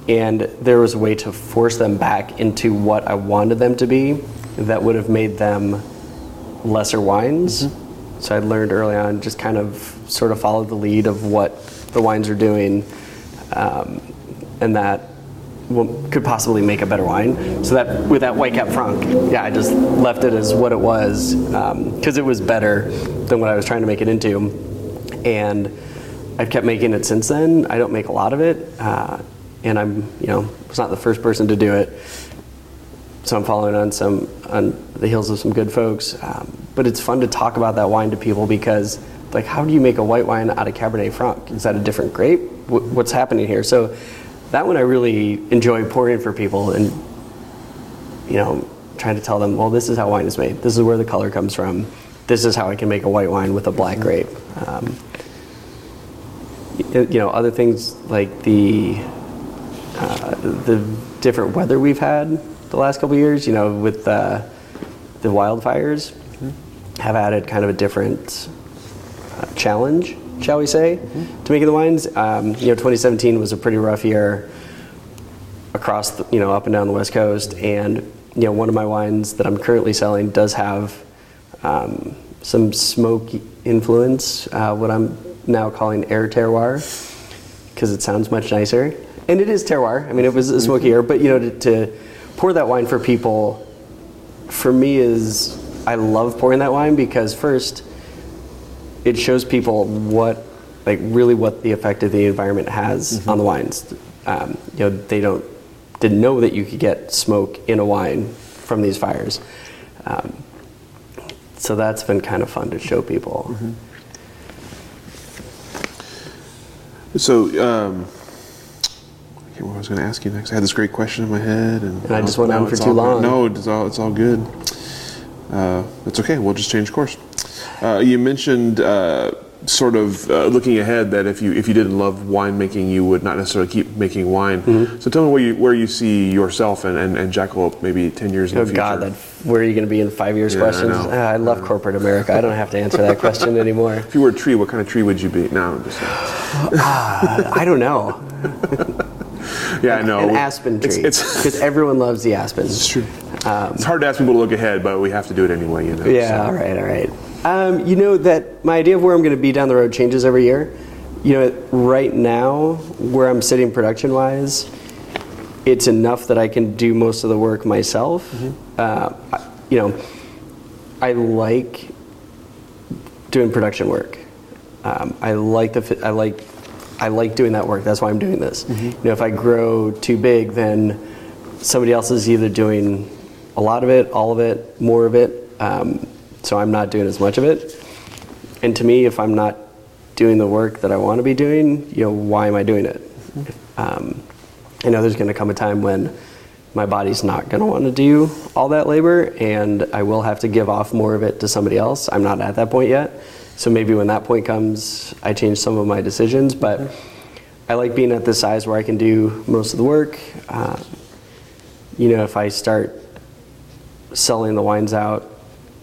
and there was a way to force them back into what I wanted them to be that would have made them lesser wines. So I learned early on just kind of sort of follow the lead of what the wines are doing, um, and that will, could possibly make a better wine. So that with that White Cab Franc, yeah, I just left it as what it was because it was better than what I was trying to make it into, and I've kept making it since then. I don't make a lot of it, uh, and I'm you know was not the first person to do it. So I'm following on some on the heels of some good folks, um, but it's fun to talk about that wine to people because like how do you make a white wine out of Cabernet Franc? Is that a different grape? Wh- What's happening here? So that one I really enjoy pouring for people and you know trying to tell them, well, this is how wine is made. This is where the color comes from. This is how I can make a white wine with a black grape. Um, you know, other things like the uh, the different weather we've had the last couple of years, you know, with uh, the wildfires, have added kind of a different uh, challenge, shall we say, to making the wines. Um, you know, 2017 was a pretty rough year across, the, you know, up and down the West Coast, and you know, one of my wines that I'm currently selling does have um, some smoke influence, uh, what I'm now calling air terroir because it sounds much nicer. And it is terroir. I mean, it was a smoky air, but you know, to, to pour that wine for people, for me is I love pouring that wine because first, it shows people what, like, really what the effect of the environment has on the wines. Um, you know, they don't didn't know that you could get smoke in a wine from these fires. Um, so that's been kind of fun to show people. So, um, I can't remember what I was going to ask you next. I had this great question in my head, and, And I just went on for too long. Good. No, it's all it's all good. Uh, it's okay. We'll just change course. Uh, you mentioned uh, sort of uh, looking ahead that if you if you didn't love winemaking, you would not necessarily keep making wine. Mm-hmm. So tell me where you where you see yourself and, and, and Jackalope maybe ten years in Oh the future. God, that where are you going to be in five years? Yeah, questions. know. Ah, I love corporate America. I don't have to answer that question (laughs) anymore. if you were a tree, what kind of tree would you be? No, I'm just Uh, I don't know. (laughs) yeah, I know. An aspen tree, because everyone loves the aspens. it's true. it's hard to ask people to look ahead, but we have to do it anyway. You know. Yeah, all right, all right. Um, you know that my idea of where I'm going to be down the road changes every year. You know, right now, where I'm sitting production wise, it's enough that I can do most of the work myself. Uh, you know, I like doing production work. Um, I like the I like I like doing that work. That's why I'm doing this. You know, if I grow too big, then somebody else is either doing a lot of it, all of it, more of it. Um, so I'm not doing as much of it. And to me, if I'm not doing the work that I want to be doing, you know, why am I doing it? Um, I know there's going to come a time when my body's not going to want to do all that labor, and I will have to give off more of it to somebody else. I'm not at that point yet, so maybe when that point comes, I change some of my decisions. But I like being at this size where I can do most of the work. Uh, you know, if I start selling the wines out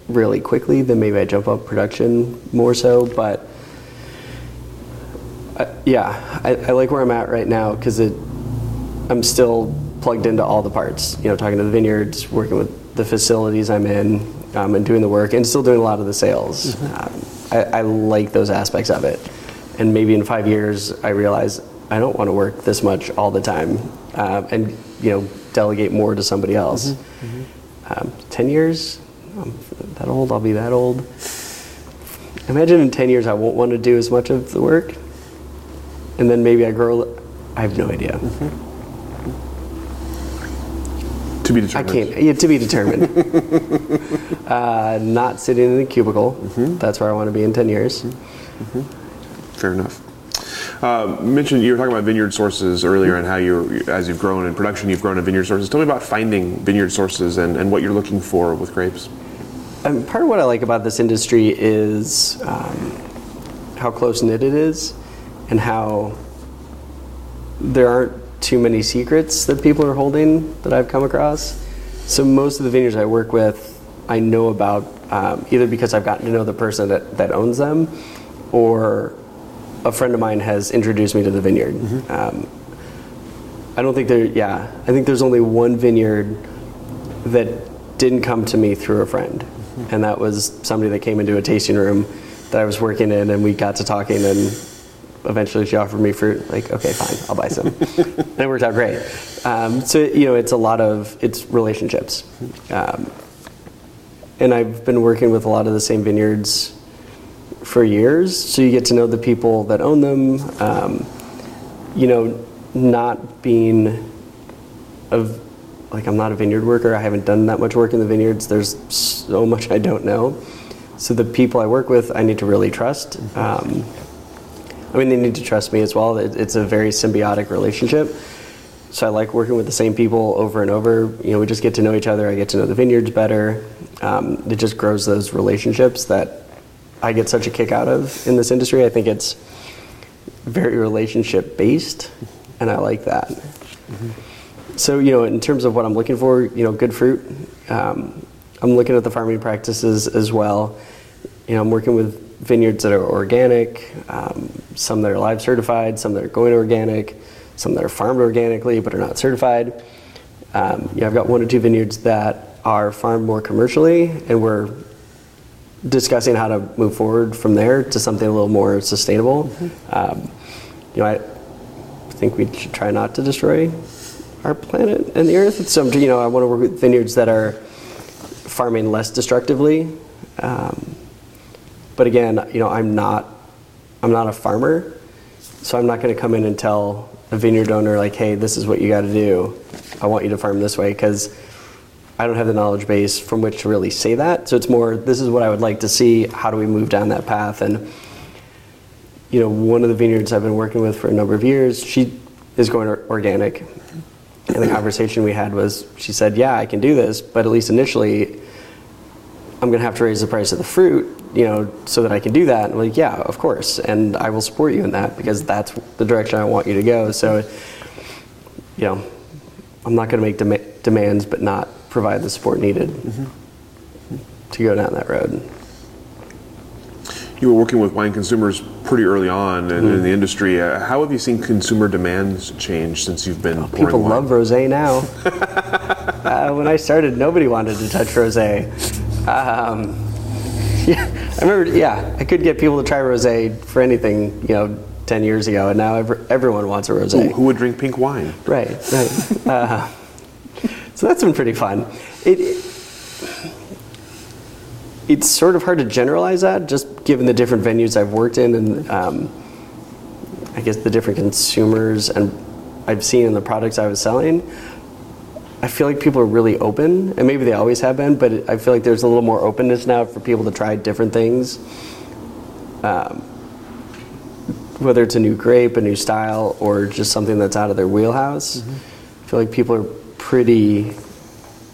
really quickly, then maybe I jump up production more so. But uh, yeah, I, I like where I'm at right now because it, I'm still plugged into all the parts. You know, talking to the vineyards, working with the facilities I'm in, um, and doing the work, and still doing a lot of the sales. Um, I, I like those aspects of it. And maybe in five years, I realize I don't want to work this much all the time, um, and you know, delegate more to somebody else. Um, ten years, I'm that old. I'll be that old. Imagine in ten years, I won't want to do as much of the work, and then maybe I grow. I have no idea. To be determined. I can't. Yeah, to be determined. (laughs) uh, not sitting in a cubicle. That's where I want to be in ten years. Fair enough. Uh, mentioned you were talking about vineyard sources earlier and how you, as you've grown in production, you've grown in vineyard sources. Tell me about finding vineyard sources and, and what you're looking for with grapes. Um, part of what I like about this industry is um, how close knit it is, and how there aren't too many secrets that people are holding that I've come across. So most of the vineyards I work with, I know about um, either because I've gotten to know the person that, that owns them, or a friend of mine has introduced me to the vineyard. Um, I don't think there. Yeah, I think there's only one vineyard that didn't come to me through a friend, and that was somebody that came into a tasting room that I was working in, and we got to talking, and eventually she offered me fruit. Like, okay, fine, I'll buy some. (laughs) and it worked out great. Um, so you know, it's a lot of it's relationships, um, and I've been working with a lot of the same vineyards for years, so you get to know the people that own them. Um, you know, not being of like I'm not a vineyard worker. I haven't done that much work in the vineyards. There's so much I don't know. So the people I work with, I need to really trust. Um, I mean, they need to trust me as well. It, it's a very symbiotic relationship. So I like working with the same people over and over. You know, we just get to know each other. I get to know the vineyards better. Um, it just grows those relationships that I get such a kick out of in this industry. I think it's very relationship based, and I like that. So, you know, in terms of what I'm looking for, you know, good fruit. Um, I'm looking at the farming practices as well. You know, I'm working with vineyards that are organic, um, some that are live certified, some that are going organic, some that are farmed organically but are not certified. Um, know, I've got one or two vineyards that are farmed more commercially, and we're discussing how to move forward from there to something a little more sustainable. Um, you know, I think we should try not to destroy our planet and the earth. So, you know, I want to work with vineyards that are farming less destructively. Um, but again, you know, I'm not, I'm not a farmer, so I'm not going to come in and tell a vineyard owner like, "Hey, this is what you got to do. I want you to farm this way," because I don't have the knowledge base from which to really say that. So it's more, this is what I would like to see. How do we move down that path? And you know, one of the vineyards I've been working with for a number of years, she is going organic. And the conversation we had was, she said, "Yeah, I can do this, but at least initially, I'm going to have to raise the price of the fruit you know, so that I can do that. And I'm like, yeah, of course, and I will support you in that because that's the direction I want you to go. So, you know, I'm not going to make dem- demands, but not provide the support needed to go down that road. You were working with wine consumers pretty early on in, in the industry. Uh, how have you seen consumer demands change since you've been pouring People wine? love rosé now. (laughs) uh, when I started, nobody wanted to touch rosé. Um, (laughs) yeah, I remember. Yeah, I could get people to try rosé for anything, you know, ten years ago, and now every, everyone wants a rosé. Who, who would drink pink wine? Right, right. (laughs) Uh, so that's been pretty fun. It, it's sort of hard to generalize that, just given the different venues I've worked in, and um, I guess the different consumers and I've seen in the products I was selling. I feel like people are really open, and maybe they always have been, but it, I feel like there's a little more openness now for people to try different things. Um, whether it's a new grape, a new style, or just something that's out of their wheelhouse. I feel like people are pretty,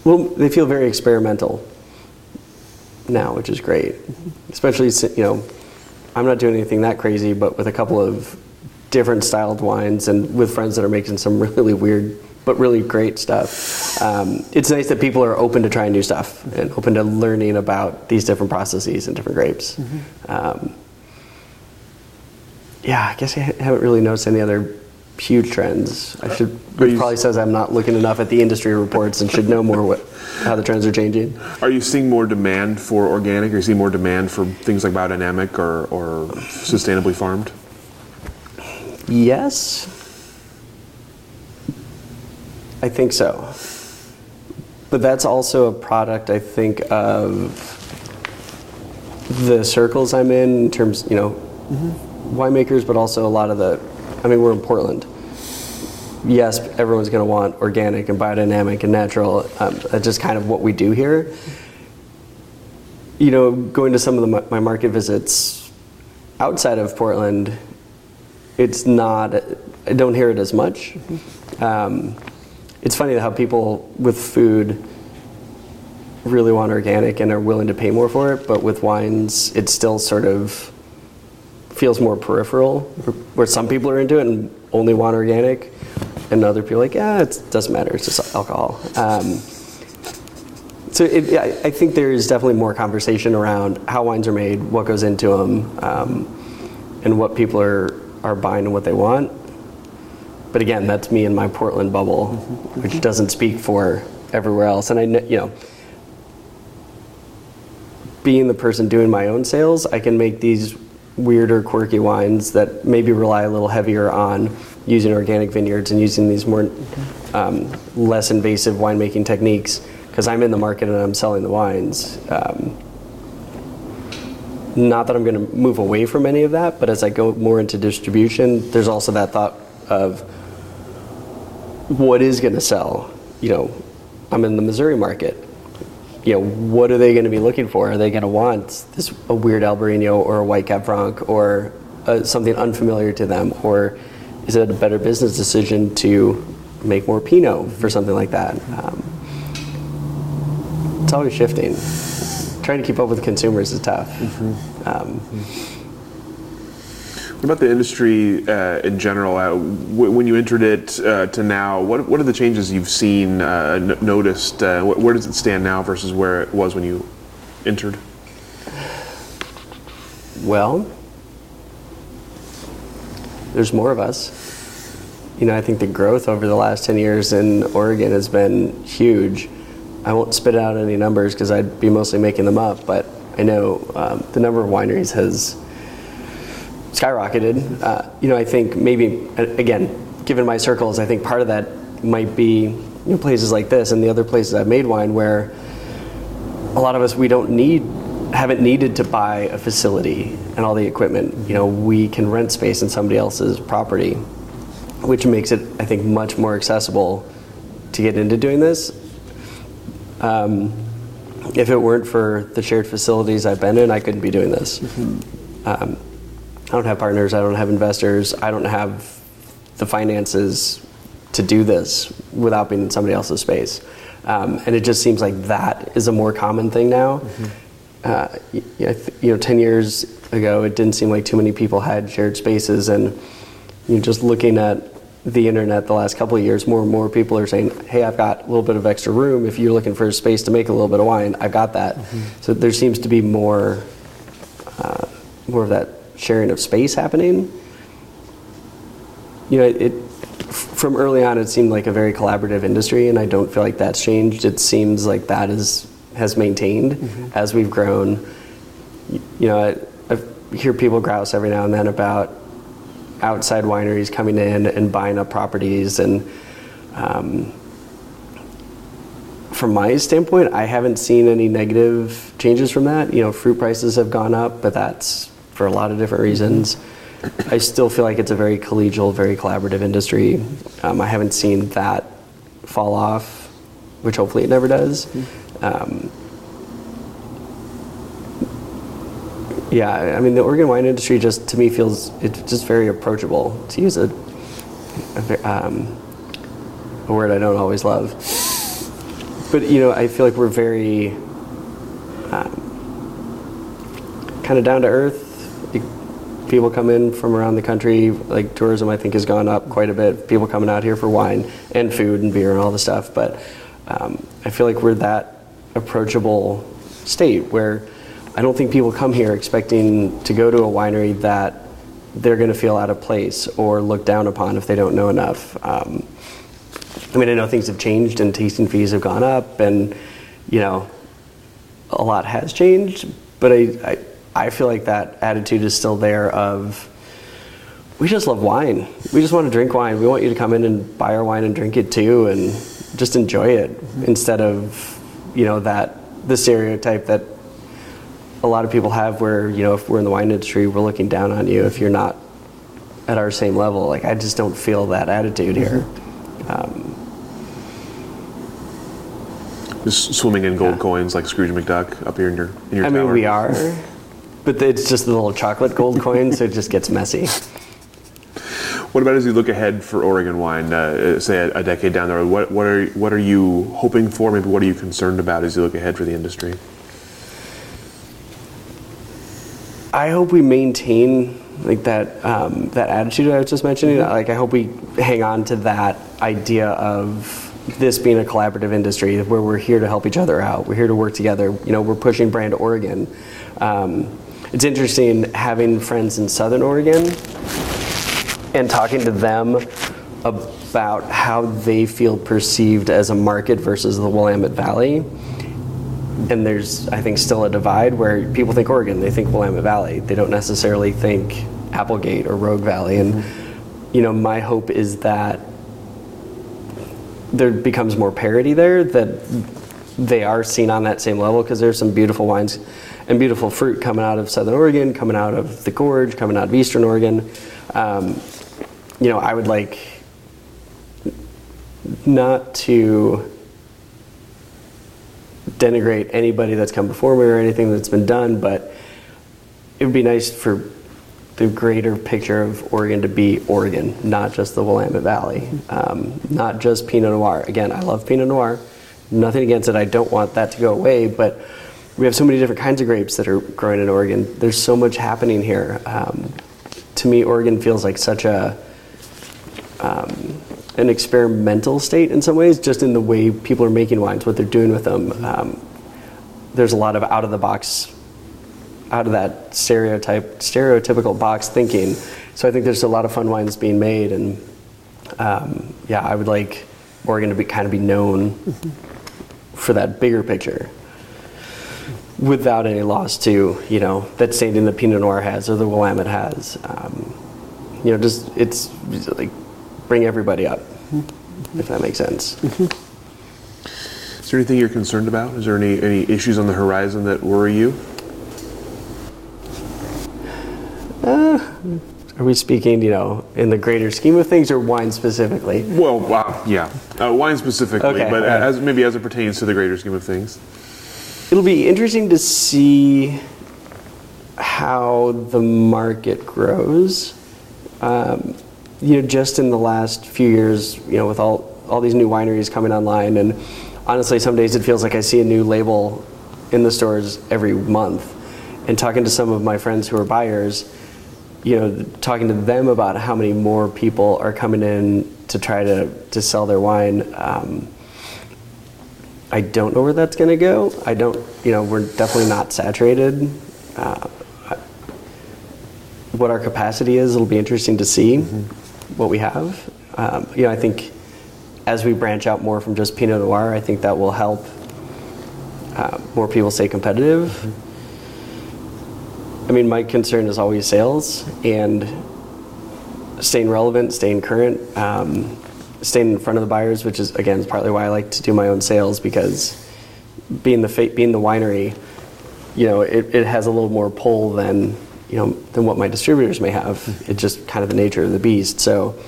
well, they feel very experimental now, which is great. Especially, you know, I'm not doing anything that crazy, but with a couple of different styled wines and with friends that are making some (laughs) really weird but really great stuff. Um, it's nice that people are open to trying new stuff and open to learning about these different processes and different grapes. Um, yeah, I guess I haven't really noticed any other huge trends. I should, which probably says I'm not looking enough at the industry reports and should know more what, how the trends are changing. Are you seeing more demand for organic? Are you seeing more demand for things like biodynamic or, or sustainably farmed? Yes, I think so. But that's also a product, I think, of the circles I'm in, in terms, you know, winemakers, but also a lot of the, I mean, we're in Portland. Yes, everyone's going to want organic and biodynamic and natural. Um, that's just kind of what we do here. You know, going to some of the, my- my market visits outside of Portland, it's not, I don't hear it as much. Um, it's funny how people with food really want organic and are willing to pay more for it, but with wines, it still sort of feels more peripheral, where some people are into it and only want organic, and other people are like, yeah, it doesn't matter, it's just alcohol. Um, so it, I think there is definitely more conversation around how wines are made, what goes into them, um, and what people are, are buying and what they want. But again, that's me in my Portland bubble, which doesn't speak for everywhere else. And I, you know, being the person doing my own sales, I can make these weirder, quirky wines that maybe rely a little heavier on using organic vineyards and using these more um, less invasive winemaking techniques because I'm in the market and I'm selling the wines. Um, not that I'm going to move away from any of that, but as I go more into distribution, there's also that thought of what is going to sell. You know, I'm in the Missouri market. You know, what are they going to be looking for? Are they going to want this a weird Albarino or a White Cab Franc or uh, something unfamiliar to them, or is it a better business decision to make more Pinot for something like that? Um, it's always shifting. Trying to keep up with consumers is tough. Um, What about the industry uh, in general? Uh, w- when you entered it uh, to now, what, what are the changes you've seen, uh, n- noticed? Uh, wh- where does it stand now versus where it was when you entered? Well, there's more of us. You know, I think the growth over the last 10 years in Oregon has been huge. I won't spit out any numbers because I'd be mostly making them up, but I know um, the number of wineries has skyrocketed. Uh, you know, I think maybe, again, given my circles, I think part of that might be you know, places like this and the other places I've made wine where a lot of us we don't need haven't needed to buy a facility and all the equipment. You know we can rent space in somebody else's property which makes it i think much more accessible to get into doing this. Um, if it weren't for the shared facilities i've been in i couldn't be doing this. Um, i don't have partners i don't have investors i don't have the finances to do this without being in somebody else's space. Um, and it just seems like that is a more common thing now. uh, y- I th- you know, 10 years ago, it didn't seem like too many people had shared spaces. And you know, just looking at the internet the last couple of years, more and more people are saying, hey, I've got a little bit of extra room. If you're looking for a space to make a little bit of wine, I've got that. So there seems to be more, uh, more of that sharing of space happening. You know, it, from early on, it seemed like a very collaborative industry, and I don't feel like that's changed. It seems like that is has maintained as we've grown. You know, I, I hear people grouse every now and then about outside wineries coming in and buying up properties, and um, from my standpoint, I haven't seen any negative changes from that. You know, fruit prices have gone up, but that's for a lot of different reasons. I still feel like it's a very collegial, very collaborative industry. Um, I haven't seen that fall off, which hopefully it never does. Um, yeah, I mean, the Oregon wine industry just to me feels it's just very approachable. To use a, a, um, a word I don't always love, but you know, I feel like we're very kind of down to earth. People come in from around the country. Like tourism, I think has gone up quite a bit. People coming out here for wine and food and beer and all the stuff. But um, I feel like we're that approachable state where I don't think people come here expecting to go to a winery that they're going to feel out of place or looked down upon if they don't know enough. Um, I mean, I know things have changed and tasting fees have gone up, and you know, a lot has changed, but I, I, I feel like that attitude is still there of we just love wine. We just want to drink wine. We want you to come in and buy our wine and drink it too and just enjoy it instead of, you know, that the stereotype that a lot of people have where, you know, if we're in the wine industry, we're looking down on you if you're not at our same level. Like I just don't feel that attitude here. Um, Just swimming in gold Yeah. coins like Scrooge McDuck up here in your in your I mean, tower. we are, but it's just the little chocolate gold (laughs) coin, so it just gets messy. What about as you look ahead for Oregon wine, uh, say a, a decade down the road? What what are what are you hoping for? Maybe what are you concerned about as you look ahead for the industry? I hope we maintain like that um, that attitude I was just mentioning. Like I hope we hang on to that idea of this being a collaborative industry where we're here to help each other out. We're here to work together. You know, we're pushing brand Oregon. Um, it's interesting having friends in Southern Oregon and talking to them about how they feel perceived as a market versus the Willamette Valley and there's I think still a divide where people think Oregon, they think Willamette Valley. They don't necessarily think Applegate or Rogue Valley. And you know, my hope is that there becomes more parity there that they are seen on that same level because there's some beautiful wines and beautiful fruit coming out of Southern Oregon, coming out of the Gorge, coming out of Eastern Oregon. Um, you know, I would like not to denigrate anybody that's come before me or anything that's been done, but it would be nice for the greater picture of Oregon to be Oregon, not just the Willamette Valley, um, not just Pinot Noir. Again, I love Pinot Noir, nothing against it. I don't want that to go away, but we have so many different kinds of grapes that are growing in Oregon. There's so much happening here. Um, to me, Oregon feels like such a um, an experimental state in some ways, just in the way people are making wines, what they're doing with them. Um, there's a lot of out of the box, out of that stereotype, stereotypical box thinking. So I think there's a lot of fun wines being made, and um, yeah, I would like Oregon to be kind of be known for that bigger picture. Without any loss to, you know, that standing the Pinot Noir has or the Willamette has. Um, you know, just it's just like bring everybody up, if that makes sense. Is there anything you're concerned about? Is there any any issues on the horizon that worry you? Are we speaking, you know, in the greater scheme of things or wine specifically? Well, wow, yeah, uh, wine specifically, Okay, but right. as maybe as it pertains to the greater scheme of things. It'll be interesting to see how the market grows. Um, you know, just in the last few years, you know, with all all these new wineries coming online, and honestly, some days it feels like I see a new label in the stores every month, and talking to some of my friends who are buyers, you know, talking to them about how many more people are coming in to try to to sell their wine. Um, I don't know where that's going to go. I don't, you know, we're definitely not saturated. Uh, what our capacity is, it'll be interesting to see what we have. Um, you know, I think as we branch out more from just Pinot Noir, I think that will help uh, more people stay competitive. I mean, my concern is always sales and staying relevant, staying current, um, staying in front of the buyers, which is again partly why I like to do my own sales because being the fa- being the winery, you know, it, it has a little more pull than you know than what my distributors may have. It's just kind of the nature of the beast. So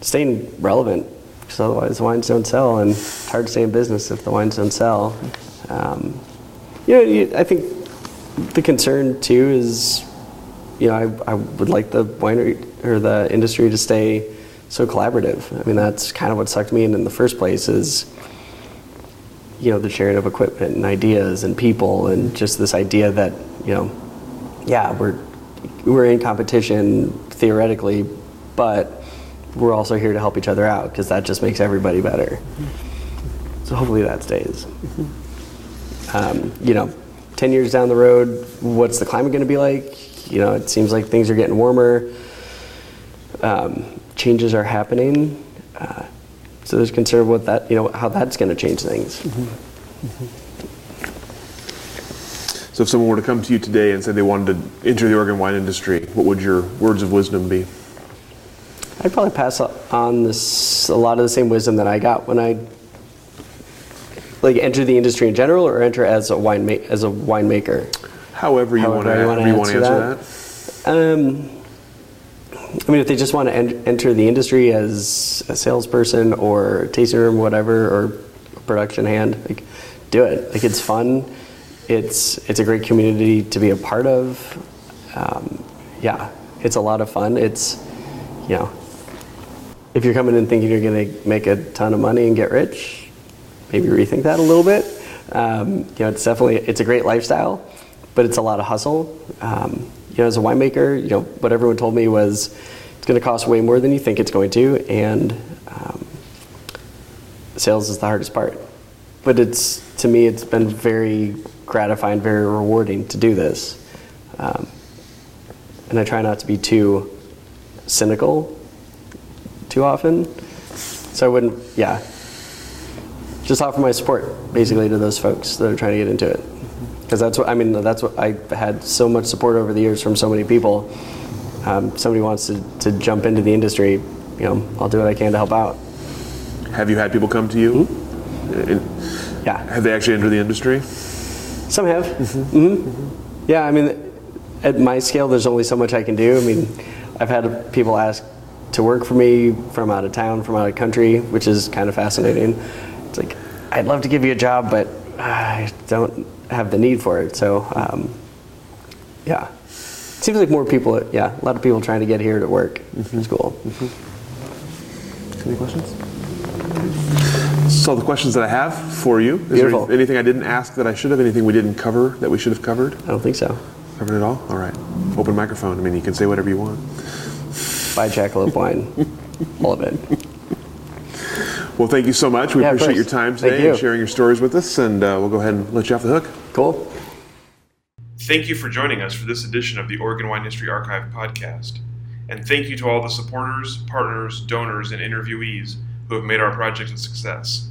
staying relevant, because otherwise the wines don't sell, and it's hard to stay in business if the wines don't sell. Um, you know, I think the concern too is, you know, I, I would like the winery or the industry to stay so collaborative. I mean, that's kind of what sucked me in in the first place is, you know, the sharing of equipment and ideas and people and just this idea that, you know, yeah, we're we're in competition theoretically, but we're also here to help each other out because that just makes everybody better. So hopefully that stays. Um, you know, 10 years down the road, what's the climate going to be like? You know, it seems like things are getting warmer. Um, changes are happening. Uh, so there's concern what that, you know, how that's going to change things. So if someone were to come to you today and say they wanted to enter the Oregon wine industry, what would your words of wisdom be? I'd probably pass on this a lot of the same wisdom that I got when I like enter the industry in general, or enter as a wine ma- as a winemaker. However you want to, However I wanna however you want to answer answer that. Um, I mean, if they just want to en- enter the industry as a salesperson or tasting room, whatever, or production hand, like, do it. Like, it's fun. It's it's a great community to be a part of. Um, yeah, it's a lot of fun. It's you know, if you're coming in thinking you're going to make a ton of money and get rich, maybe rethink that a little bit. Um, you know, it's definitely it's a great lifestyle, but it's a lot of hustle. Um, you know, as a winemaker, you know what everyone told me was it's going to cost way more than you think it's going to, and um, sales is the hardest part. But it's to me, it's been very gratifying, very rewarding to do this, um, and I try not to be too cynical too often. So I wouldn't, yeah, just offer my support basically to those folks that are trying to get into it. Because that's what I mean. That's what I had so much support over the years from so many people. Um, somebody wants to, to jump into the industry, you know, I'll do what I can to help out. Have you had people come to you? Hmm? And Yeah, Have they actually entered the industry? some have. hmm Yeah, I mean, at my scale, there's only so much I can do. I mean, I've had people ask to work for me from out of town, from out of country, which is kind of fascinating. It's like I'd love to give you a job, but I don't have the need for it. So, um, yeah, seems like more people. Yeah, a lot of people trying to get here to work. It's cool. Any questions? So the questions that I have for you. Is Beautiful. there anything I didn't ask that I should have? Anything we didn't cover that we should have covered? I don't think so. Covered it all? All right. Open microphone. I mean, you can say whatever you want. Buy jackalope wine, (laughs) all of it. Well, thank you so much. We Yeah, appreciate your time Thank today and sharing your stories with us, and uh, we'll go ahead and let you off the hook. Cool. Thank you for joining us for this edition of the Oregon Wine History Archive podcast. And thank you to all the supporters, partners, donors, and interviewees who have made our project a success.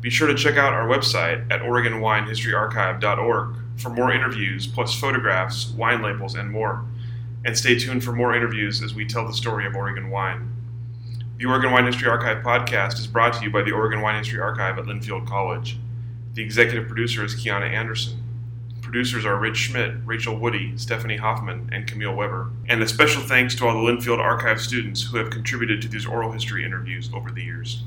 Be sure to check out our website at OregonWineHistoryArchive.org for more interviews, plus photographs, wine labels, and more. And stay tuned for more interviews as we tell the story of Oregon wine. The Oregon Wine History Archive podcast is brought to you by the Oregon Wine History Archive at Linfield College. The executive producer is Kiana Anderson. Producers are Rich Schmidt, Rachel Woody, Stephanie Hoffman, and Camille Weber. And a special thanks to all the Linfield Archive students who have contributed to these oral history interviews over the years.